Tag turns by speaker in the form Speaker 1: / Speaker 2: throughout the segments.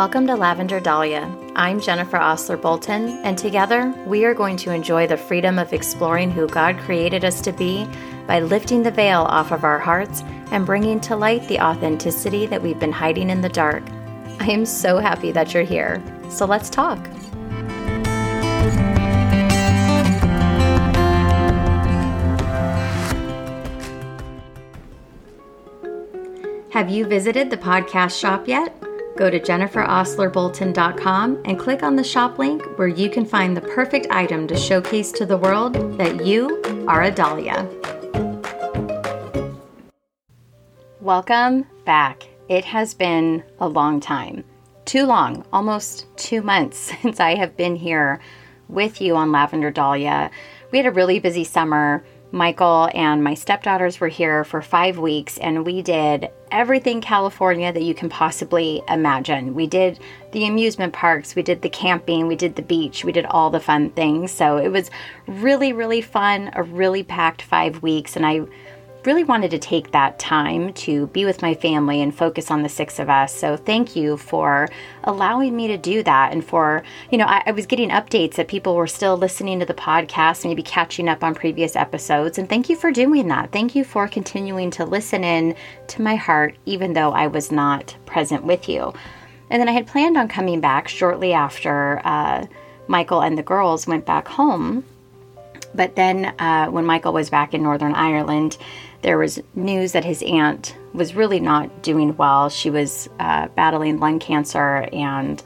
Speaker 1: Welcome to Lavender Dahlia. I'm Jennifer Osler Bolton, and together we are going to enjoy the freedom of exploring who God created us to be by lifting the veil off of our hearts and bringing to light the authenticity that we've been hiding in the dark. I am so happy that you're here. So let's talk. Have you visited the podcast shop yet? Go to jenniferoslerbolton.com and click on the shop link where you can find the perfect item to showcase to the world that you are a Dahlia. Welcome back. It has been a long time. Too long, almost two months since I have been here with you on Lavender Dahlia. We had a really busy summer Michael and my stepdaughters were here for five weeks, and we did everything California that you can possibly imagine. We did the amusement parks, we did the camping, we did the beach, we did all the fun things. So it was really, really fun, a really packed five weeks, and I really wanted to take that time to be with my family and focus on the six of us. So thank you for allowing me to do that. And for, you know, I, I, was getting updates that people were still listening to the podcast, maybe catching up on previous episodes. And thank you for doing that. Thank you for continuing to listen in to my heart, even though I was not present with you. And then I had planned on coming back shortly after uh, Michael and the girls went back home. But then uh, when Michael was back in Northern Ireland, there was news that his aunt was really not doing well. She was uh, battling lung cancer and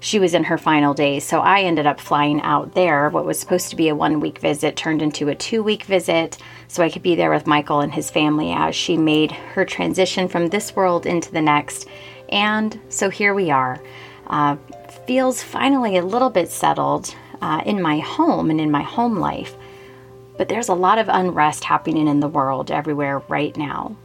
Speaker 1: she was in her final days. So I ended up flying out there. What was supposed to be a one week visit turned into a two week visit so I could be there with Michael and his family as she made her transition from this world into the next. And so here we are. Uh, feels finally a little bit settled uh, in my home and in my home life. But there's a lot of unrest happening in the world everywhere right now.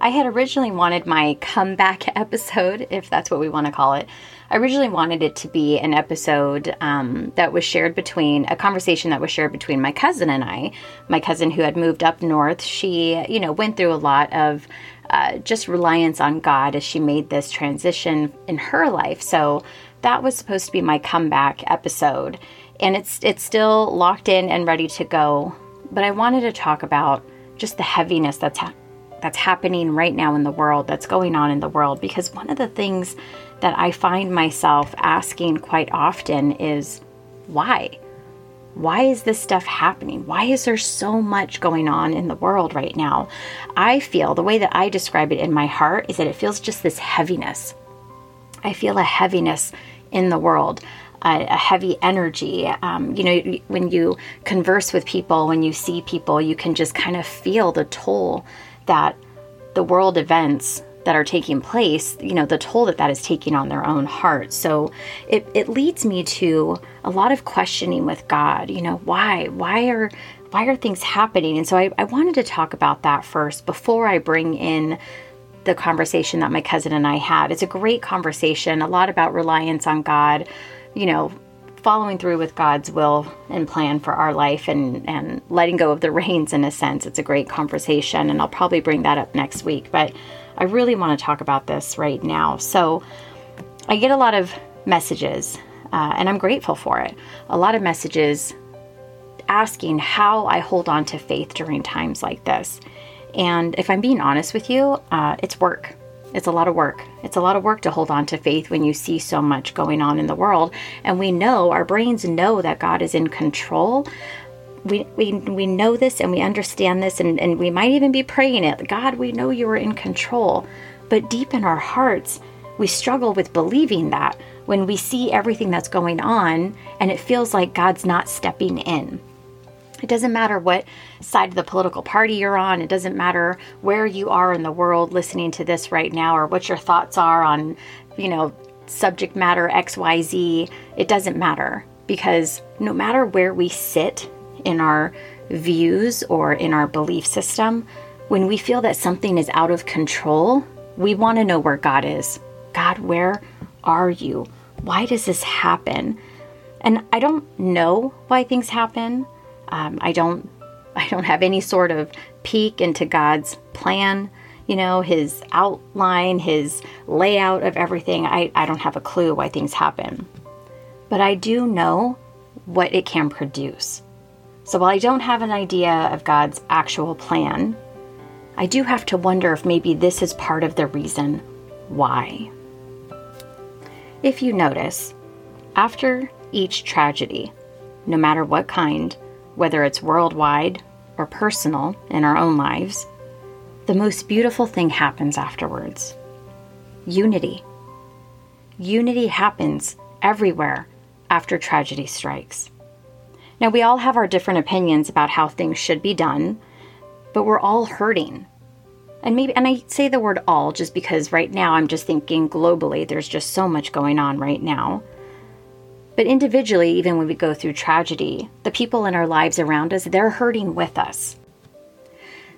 Speaker 1: I had originally wanted my comeback episode, if that's what we want to call it. I originally wanted it to be an episode um, that was shared between a conversation that was shared between my cousin and I. My cousin, who had moved up north, she, you know, went through a lot of uh, just reliance on God as she made this transition in her life. So that was supposed to be my comeback episode and it's it's still locked in and ready to go. But I wanted to talk about just the heaviness that's ha- that's happening right now in the world, that's going on in the world because one of the things that I find myself asking quite often is why? Why is this stuff happening? Why is there so much going on in the world right now? I feel the way that I describe it in my heart is that it feels just this heaviness. I feel a heaviness in the world a, a heavy energy. Um, you know, when you converse with people, when you see people, you can just kind of feel the toll that the world events that are taking place, you know, the toll that that is taking on their own heart. So it, it leads me to a lot of questioning with God, you know, why? Why are why are things happening? And so I, I wanted to talk about that first before I bring in the conversation that my cousin and I had. It's a great conversation, a lot about reliance on God, you know, following through with God's will and plan for our life and, and letting go of the reins in a sense. It's a great conversation, and I'll probably bring that up next week. But I really want to talk about this right now. So I get a lot of messages, uh, and I'm grateful for it. A lot of messages asking how I hold on to faith during times like this. And if I'm being honest with you, uh, it's work. It's a lot of work. It's a lot of work to hold on to faith when you see so much going on in the world. And we know, our brains know that God is in control. We, we, we know this and we understand this, and, and we might even be praying it God, we know you are in control. But deep in our hearts, we struggle with believing that when we see everything that's going on and it feels like God's not stepping in. It doesn't matter what side of the political party you're on. It doesn't matter where you are in the world listening to this right now or what your thoughts are on, you know, subject matter XYZ. It doesn't matter because no matter where we sit in our views or in our belief system, when we feel that something is out of control, we want to know where God is. God, where are you? Why does this happen? And I don't know why things happen. Um, I don't I don't have any sort of peek into God's plan. you know, his outline, his layout of everything. I, I don't have a clue why things happen. But I do know what it can produce. So while I don't have an idea of God's actual plan, I do have to wonder if maybe this is part of the reason why. If you notice, after each tragedy, no matter what kind, whether it's worldwide or personal in our own lives, the most beautiful thing happens afterwards unity. Unity happens everywhere after tragedy strikes. Now, we all have our different opinions about how things should be done, but we're all hurting. And maybe, and I say the word all just because right now I'm just thinking globally, there's just so much going on right now. But individually, even when we go through tragedy, the people in our lives around us, they're hurting with us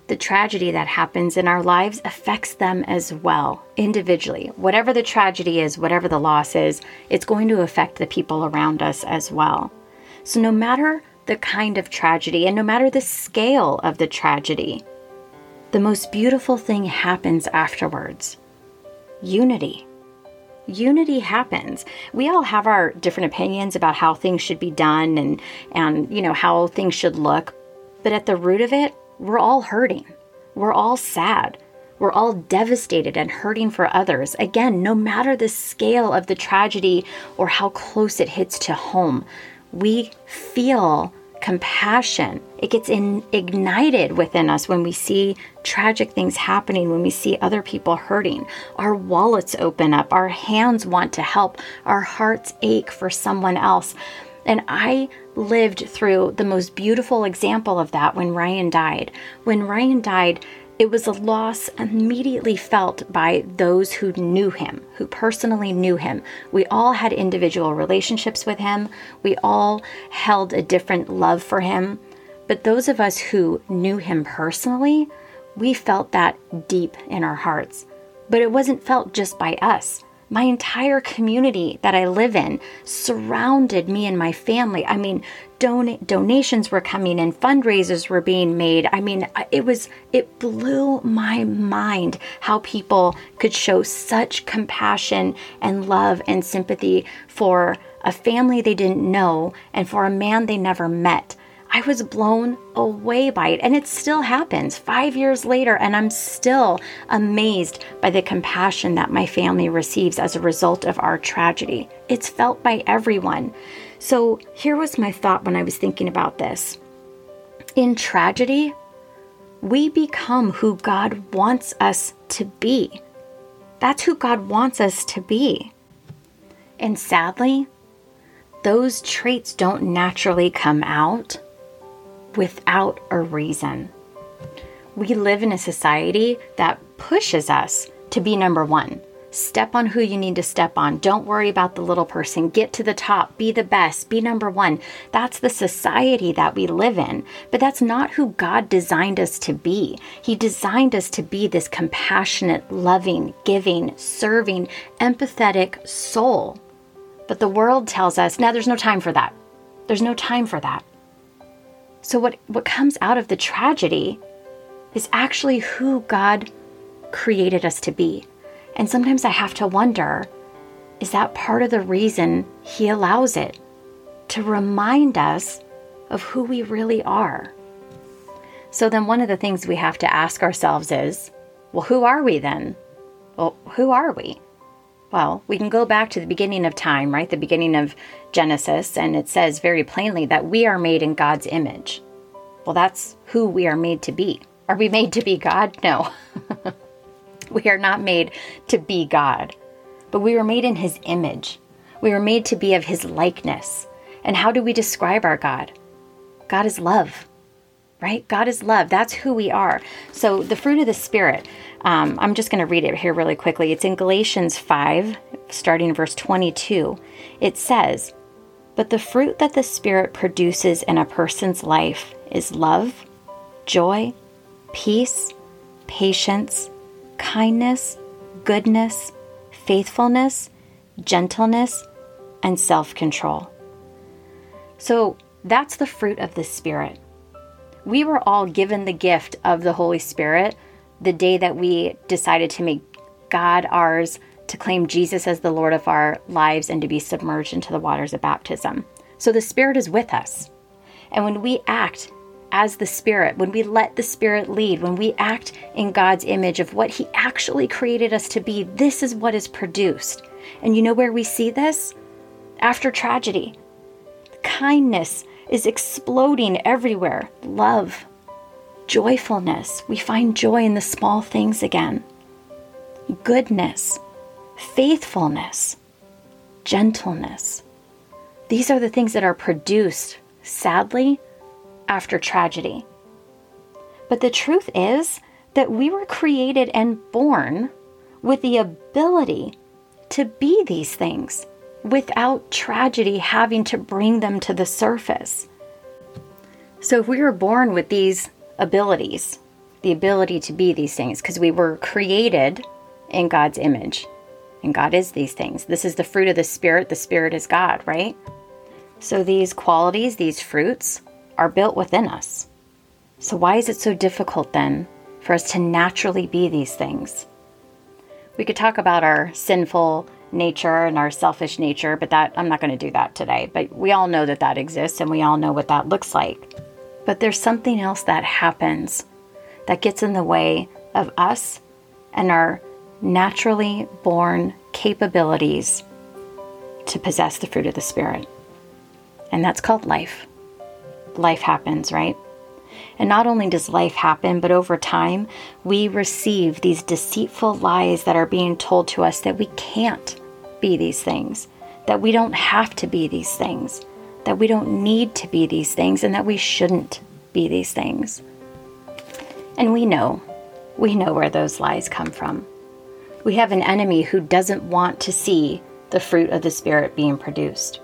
Speaker 1: the tragedy that happens in our lives affects them as well, individually. Whatever the tragedy is, whatever the loss is, it's going to affect the people around us as well. So, no matter the kind of tragedy and no matter the scale of the tragedy, the most beautiful thing happens afterwards unity. Unity happens. We all have our different opinions about how things should be done and, and you know how things should look, but at the root of it, we're all hurting. We're all sad. We're all devastated and hurting for others. Again, no matter the scale of the tragedy or how close it hits to home, we feel compassion. It gets in, ignited within us when we see tragic things happening, when we see other people hurting. Our wallets open up, our hands want to help, our hearts ache for someone else. And I lived through the most beautiful example of that when Ryan died. When Ryan died, it was a loss immediately felt by those who knew him, who personally knew him. We all had individual relationships with him, we all held a different love for him. But those of us who knew him personally, we felt that deep in our hearts. But it wasn't felt just by us my entire community that I live in surrounded me and my family. I mean, don- donations were coming in, fundraisers were being made. I mean, it was, it blew my mind how people could show such compassion and love and sympathy for a family they didn't know and for a man they never met. I was blown away by it. And it still happens five years later, and I'm still amazed by the compassion that my family receives as a result of our tragedy. It's felt by everyone. So here was my thought when I was thinking about this. In tragedy, we become who God wants us to be. That's who God wants us to be. And sadly, those traits don't naturally come out without a reason. We live in a society that pushes us to be number one. Step on who you need to step on. Don't worry about the little person. Get to the top. Be the best. Be number one. That's the society that we live in. But that's not who God designed us to be. He designed us to be this compassionate, loving, giving, serving, empathetic soul. But the world tells us now there's no time for that. There's no time for that. So, what, what comes out of the tragedy is actually who God created us to be. And sometimes I have to wonder is that part of the reason He allows it? To remind us of who we really are. So, then one of the things we have to ask ourselves is well, who are we then? Well, who are we? Well, we can go back to the beginning of time, right? The beginning of Genesis, and it says very plainly that we are made in God's image. Well, that's who we are made to be. Are we made to be God? No. we are not made to be God, but we were made in His image. We were made to be of His likeness. And how do we describe our God? God is love, right? God is love. That's who we are. So, the fruit of the Spirit, um, I'm just going to read it here really quickly. It's in Galatians 5, starting verse 22. It says, But the fruit that the Spirit produces in a person's life is love, joy, peace, patience, kindness, goodness, faithfulness, gentleness, and self control. So that's the fruit of the Spirit. We were all given the gift of the Holy Spirit the day that we decided to make God ours, to claim Jesus as the Lord of our lives, and to be submerged into the waters of baptism. So the Spirit is with us. And when we act as the Spirit, when we let the Spirit lead, when we act in God's image of what He actually created us to be, this is what is produced. And you know where we see this? After tragedy. Kindness is exploding everywhere. Love, joyfulness. We find joy in the small things again. Goodness, faithfulness, gentleness. These are the things that are produced, sadly, after tragedy. But the truth is that we were created and born with the ability to be these things without tragedy having to bring them to the surface. So, if we were born with these abilities, the ability to be these things, because we were created in God's image, and God is these things. This is the fruit of the Spirit. The Spirit is God, right? So, these qualities, these fruits, are built within us. So, why is it so difficult then for us to naturally be these things? We could talk about our sinful nature and our selfish nature, but that I'm not going to do that today. But we all know that that exists and we all know what that looks like. But there's something else that happens that gets in the way of us and our naturally born capabilities to possess the fruit of the Spirit. And that's called life. Life happens, right? And not only does life happen, but over time, we receive these deceitful lies that are being told to us that we can't be these things, that we don't have to be these things, that we don't need to be these things, and that we shouldn't be these things. And we know, we know where those lies come from. We have an enemy who doesn't want to see the fruit of the Spirit being produced.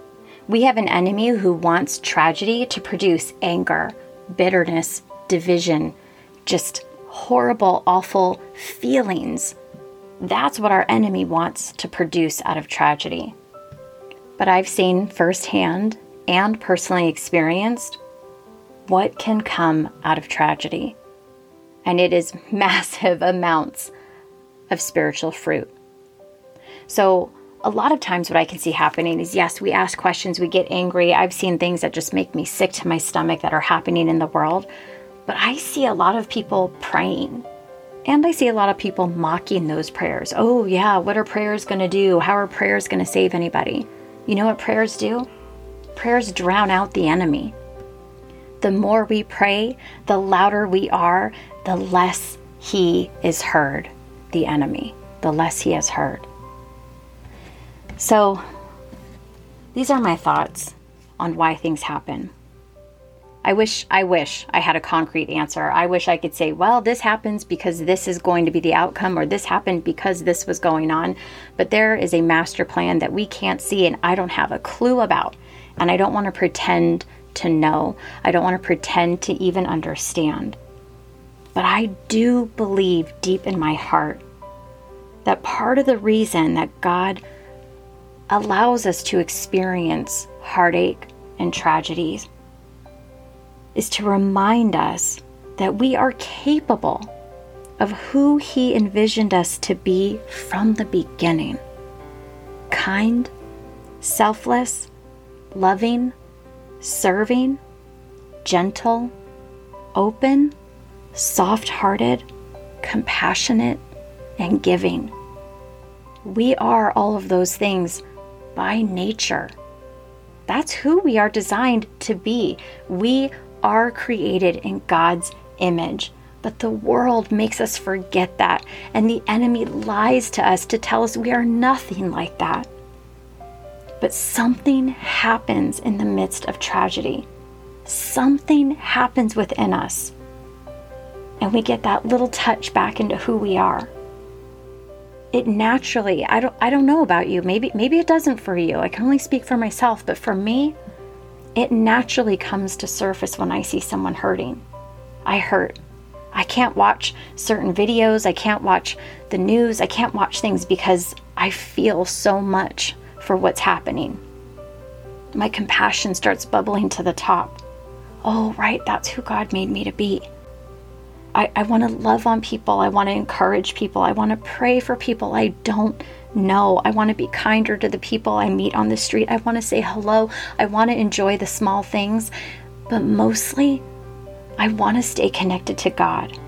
Speaker 1: We have an enemy who wants tragedy to produce anger, bitterness, division, just horrible, awful feelings. That's what our enemy wants to produce out of tragedy. But I've seen firsthand and personally experienced what can come out of tragedy. And it is massive amounts of spiritual fruit. So, a lot of times, what I can see happening is yes, we ask questions, we get angry. I've seen things that just make me sick to my stomach that are happening in the world. But I see a lot of people praying. And I see a lot of people mocking those prayers. Oh, yeah, what are prayers going to do? How are prayers going to save anybody? You know what prayers do? Prayers drown out the enemy. The more we pray, the louder we are, the less he is heard, the enemy, the less he is heard. So, these are my thoughts on why things happen. I wish I wish I had a concrete answer. I wish I could say, well, this happens because this is going to be the outcome or this happened because this was going on. But there is a master plan that we can't see and I don't have a clue about. And I don't want to pretend to know. I don't want to pretend to even understand. But I do believe deep in my heart that part of the reason that God allows us to experience heartache and tragedies is to remind us that we are capable of who He envisioned us to be from the beginning kind, selfless, loving, serving, gentle, open, soft hearted, compassionate, and giving. We are all of those things by nature. That's who we are designed to be. We are created in God's image. But the world makes us forget that, and the enemy lies to us to tell us we are nothing like that. But something happens in the midst of tragedy. Something happens within us, and we get that little touch back into who we are. It naturally i don't i don't know about you. Maybe maybe it doesn't for you. I can only speak for myself. But for me it naturally comes to surface when i see someone hurting. I hurt. I can't watch certain videos. I can't watch the news. I can't watch things because i feel so much for what's happening my compassion starts bubbling to the top oh right that's who god made me to be I, I want to love on people. I want to encourage people. I want to pray for people I don't know. I want to be kinder to the people I meet on the street. I want to say hello. I want to enjoy the small things. But mostly, I want to stay connected to God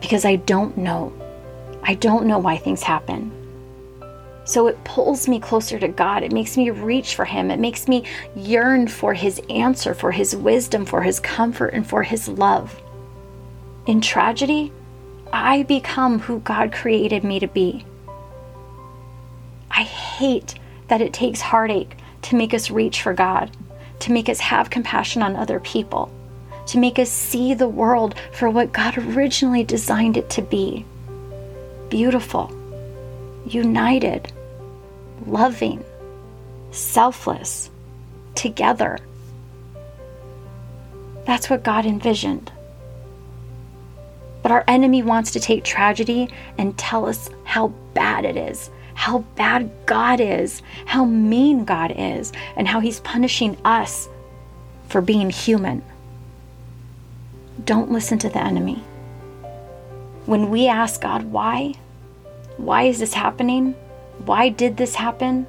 Speaker 1: because I don't know. I don't know why things happen. So it pulls me closer to God. It makes me reach for Him. It makes me yearn for His answer, for His wisdom, for His comfort, and for His love. In tragedy, I become who God created me to be. I hate that it takes heartache to make us reach for God, to make us have compassion on other people, to make us see the world for what God originally designed it to be beautiful, united, loving, selfless, together. That's what God envisioned. But our enemy wants to take tragedy and tell us how bad it is, how bad God is, how mean God is, and how He's punishing us for being human. Don't listen to the enemy. When we ask God, why? Why is this happening? Why did this happen?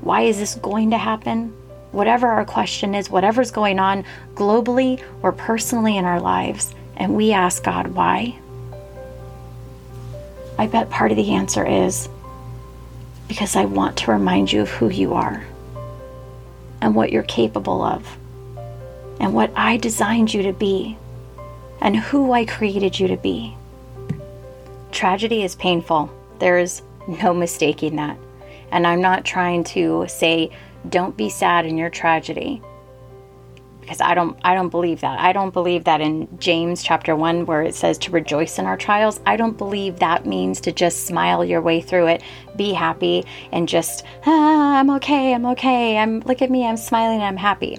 Speaker 1: Why is this going to happen? Whatever our question is, whatever's going on globally or personally in our lives, and we ask God why, I bet part of the answer is because I want to remind you of who you are and what you're capable of and what I designed you to be and who I created you to be. Tragedy is painful. There is no mistaking that. And I'm not trying to say, don't be sad in your tragedy. Because I don't I don't believe that. I don't believe that in James chapter 1 where it says to rejoice in our trials. I don't believe that means to just smile your way through it, be happy and just ah, I'm okay, I'm okay. I'm look at me, I'm smiling, I'm happy.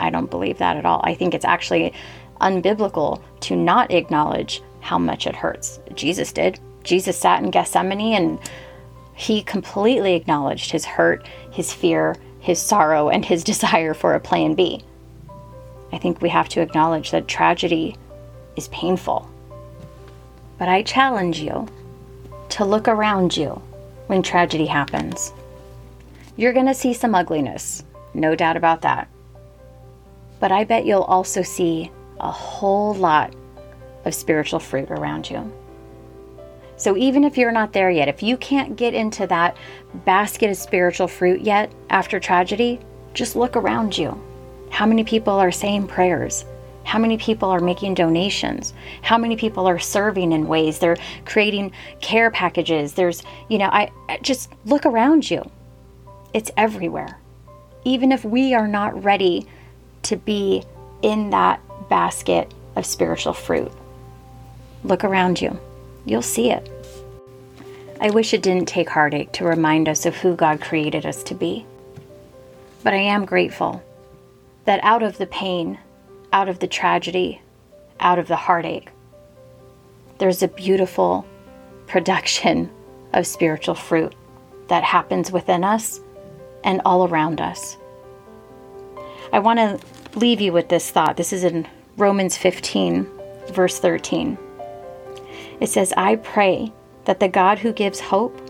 Speaker 1: I don't believe that at all. I think it's actually unbiblical to not acknowledge how much it hurts. Jesus did. Jesus sat in Gethsemane and he completely acknowledged his hurt, his fear, his sorrow, and his desire for a plan B. I think we have to acknowledge that tragedy is painful. But I challenge you to look around you when tragedy happens. You're going to see some ugliness, no doubt about that. But I bet you'll also see a whole lot of spiritual fruit around you. So even if you're not there yet, if you can't get into that basket of spiritual fruit yet after tragedy, just look around you. How many people are saying prayers? How many people are making donations? How many people are serving in ways? They're creating care packages. There's, you know, I, just look around you. It's everywhere. Even if we are not ready to be in that basket of spiritual fruit, look around you. You'll see it. I wish it didn't take heartache to remind us of who God created us to be. But I am grateful that out of the pain, out of the tragedy, out of the heartache, there's a beautiful production of spiritual fruit that happens within us and all around us. I want to leave you with this thought. This is in Romans 15, verse 13. It says, I pray that the God who gives hope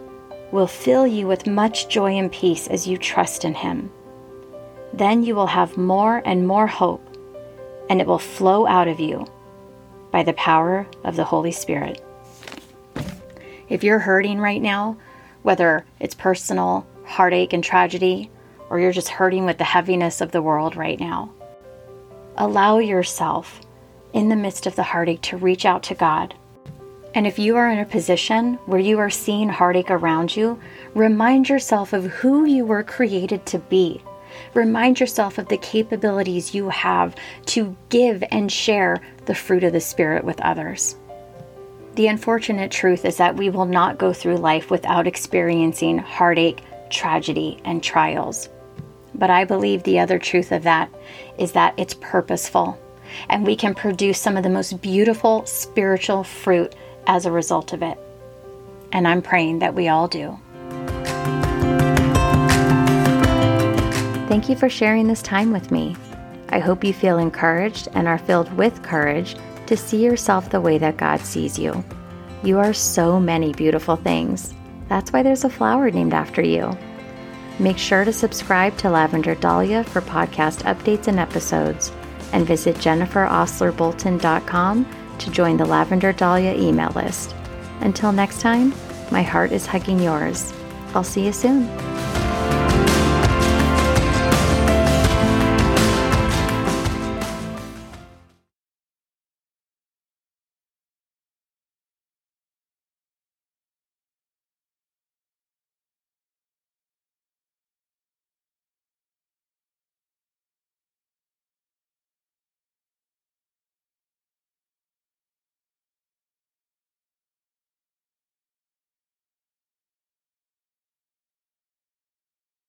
Speaker 1: will fill you with much joy and peace as you trust in him. Then you will have more and more hope, and it will flow out of you by the power of the Holy Spirit. If you're hurting right now, whether it's personal, heartache, and tragedy, or you're just hurting with the heaviness of the world right now, allow yourself in the midst of the heartache to reach out to God and if you are in a position where you are seeing heartache around you, remind yourself of who you were created to be. Remind yourself of the capabilities you have to give and share the fruit of the Spirit with others. The unfortunate truth is that we will not go through life without experiencing heartache, tragedy, and trials. But I believe the other truth of that is that it's purposeful, and we can produce some of the most beautiful spiritual fruit as a result of it. And I'm praying that we all do. Thank you for sharing this time with me. I hope you feel encouraged and are filled with courage to see yourself the way that God sees you. You are so many beautiful things. That's why there's a flower named after you. Make sure to subscribe to Lavender Dahlia for podcast updates and episodes, and visit jenniferoslerbolton.com to join the Lavender Dahlia email list. Until next time, my heart is hugging yours. I'll see you soon.